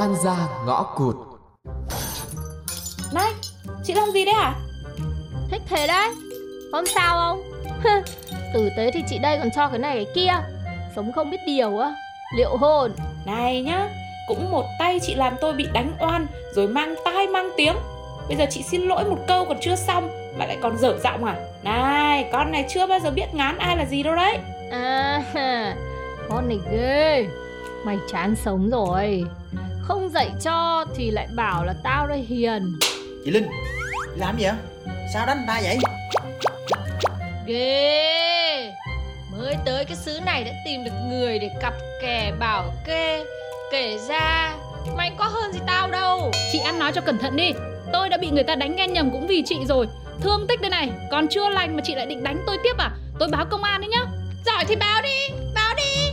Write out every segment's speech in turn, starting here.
oan gia ngõ cụt. Này, chị làm gì đấy à? Thích thế đấy. Không sao không Tử tế thì chị đây còn cho cái này cái kia. Sống không biết điều á. Liệu hồn. Này nhá, cũng một tay chị làm tôi bị đánh oan Rồi mang tai mang tiếng. Bây giờ chị xin lỗi một câu còn chưa xong Mà lại còn dở giọng à? Này, con này chưa bao giờ biết ngán ai là gì đâu đấy. À Con này ghê. Mày chán sống rồi Không dạy cho thì lại bảo là tao đây hiền. Chị Linh Làm gì vậy Sao đánh người ta vậy? Ghê! Mới tới cái xứ này đã tìm được người để cặp kè bảo kê Kể ra. Mày có hơn gì tao đâu. Chị ăn nói cho cẩn thận đi. Tôi đã bị người ta đánh nghe nhầm cũng vì chị rồi. Thương tích đây này Còn chưa lành mà chị lại định đánh tôi tiếp à? Tôi báo công an đấy nhá. Giỏi thì báo đi Báo đi.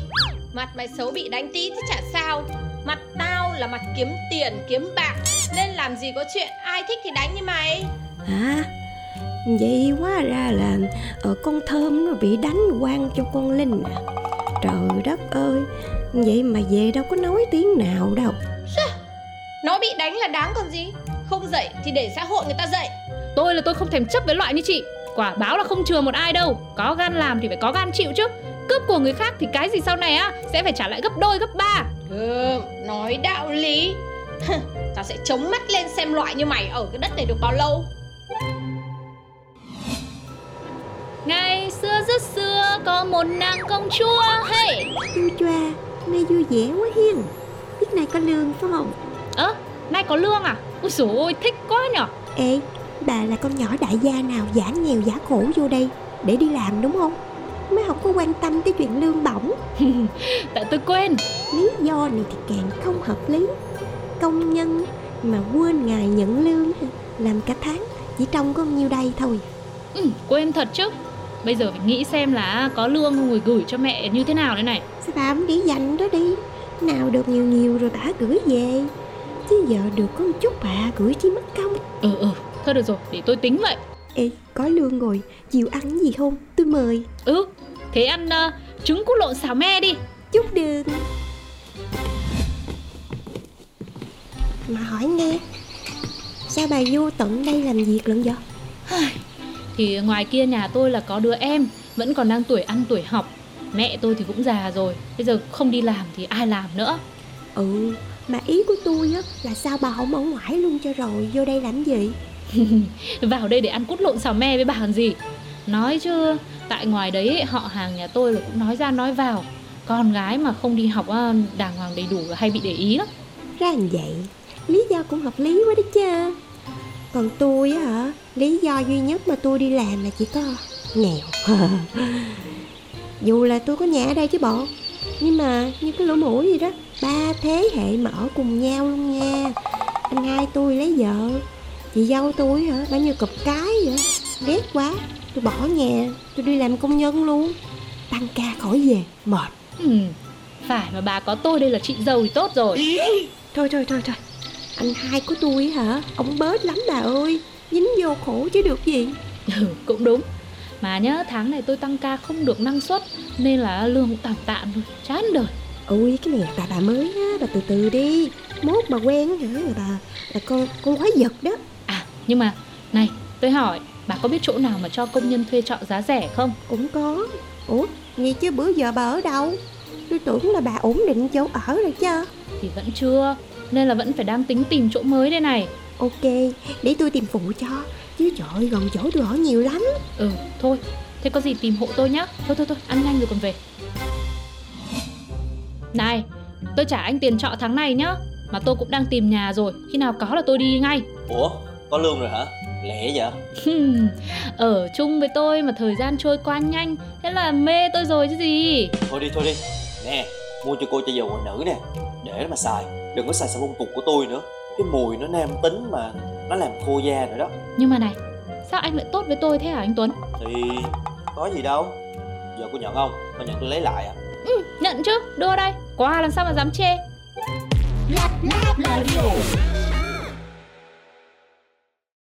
Mặt mày xấu bị đánh tí thì chả sao Mặt tao là mặt kiếm tiền kiếm bạc. Nên làm gì có chuyện ai thích thì đánh như mày. Hả? Vậy quá ra là ở con thơm nó bị đánh quan cho con Linh à? Trời đất ơi Vậy mà về đâu có nói tiếng nào đâu. Nó bị đánh là đáng còn gì? Không dạy thì để xã hội người ta dạy Tôi là tôi không thèm chấp với loại như chị. Quả báo là không chừa một ai đâu. Có gan làm thì phải có gan chịu chứ Cướp của người khác thì cái gì sau này á? Sẽ phải trả lại gấp đôi gấp ba. Ừ, nói đạo lý. Tao sẽ chống mắt lên xem loại như mày ở cái đất này được bao lâu. Ngày xưa rất xưa có một nàng công chúa Hey. Chu choa, nay vui vẻ quá hiền. Biết nay có lương phải không? Ơ, nay có lương à? Ôi dồi ôi, thích quá nhở. Ê, bà là con nhỏ đại gia nào giả nghèo giả khổ vô đây Để đi làm đúng không? Mới không có quan tâm tới chuyện lương bổng. Tại tôi quên. Lý do này thì càng không hợp lý. Công nhân mà quên ngày nhận lương Làm cả tháng chỉ trông có nhiêu đây thôi. Ừ, Quên thật chứ. Bây giờ phải nghĩ xem là có lương không rồi gửi cho mẹ như thế nào đây này. Sao bà không để dành đó đi? Nào được nhiều nhiều rồi bà gửi về. Chứ giờ được có một chút bà gửi chi mất công. Ừ ừ, thôi được rồi, để tôi tính vậy Ê, có lương rồi, chiều ăn gì không? Tôi mời Ừ, thế ăn uh, trứng cút lộn xào me đi Chút đường Mà hỏi nghe Sao bà vô tận đây làm việc lận vậy? Thì ngoài kia nhà tôi là có đứa em Vẫn còn đang tuổi ăn tuổi học Mẹ tôi thì cũng già rồi Bây giờ không đi làm thì ai làm nữa Ừ, mà ý của tôi á là sao bà không ở ngoài luôn cho rồi Vô đây làm gì? Vào đây để ăn cút lộn xào me với bà làm gì? Nói chứ, Tại ngoài đấy họ hàng nhà tôi là cũng nói ra nói vào. Con gái mà không đi học đàng hoàng đầy đủ là hay bị để ý lắm. Ra như vậy, Lý do cũng hợp lý quá đấy chứ. Còn tôi á hả, Lý do duy nhất mà tôi đi làm là chỉ có nghèo. Dù là tôi có nhà ở đây chứ bộ, Nhưng mà như cái lỗ mũi gì đó, Ba thế hệ mà ở cùng nhau luôn nha. Anh hai tôi lấy vợ Chị dâu tôi hả? Bao nhiêu cục cái vậy. Ghét quá. Tôi bỏ nhà. Tôi đi làm công nhân luôn. Tăng ca khỏi về. Mệt. Ừ, Phải mà bà có tôi đây là chị dâu thì tốt rồi. Thôi thôi thôi thôi. Anh hai của tôi hả? Ông bớt lắm bà ơi. Dính vô khổ chứ được gì. Ừ, cũng đúng. Mà nhá, tháng này tôi tăng ca không được năng suất Nên là lương cũng tạm tạm thôi. Chán đời. Ôi cái này bà bà mới á. Bà từ từ đi. Mốt bà quen hả? Là bà Là con con quái vật đó nhưng mà Này, tôi hỏi Bà có biết chỗ nào mà cho công nhân thuê trọ giá rẻ không? Cũng có. Ủa vậy chứ bữa giờ bà ở đâu? Tôi tưởng là bà ổn định chỗ ở rồi chứ. Thì vẫn chưa Nên là vẫn phải đang tính tìm chỗ mới đây này. Ok Để tôi tìm phụ cho. Chứ trời gần chỗ tôi ở nhiều lắm. Ừ, thôi Thế có gì tìm hộ tôi nhá. Thôi thôi thôi, ăn nhanh rồi còn về. Này, tôi trả anh tiền trọ tháng này nhá. Mà tôi cũng đang tìm nhà rồi Khi nào có là tôi đi ngay. Ủa có lương rồi hả? Lẹ vậy? Ở chung với tôi mà thời gian trôi qua nhanh Thế là mê tôi rồi chứ gì. Thôi đi thôi đi. Nè mua cho cô chai dầu ngoại nữ nè. Để mà xài Đừng có xài xà bông cục của tôi nữa. Cái mùi nó nam tính mà Nó làm khô da rồi đó. Nhưng mà này, sao anh lại tốt với tôi thế hả anh Tuấn? Thì có gì đâu. Giờ cô nhận không? Cô nhận tôi lấy lại à. Ừ, nhận chứ, đưa đây. Quà làm sao mà dám chê. Lab Lab Radio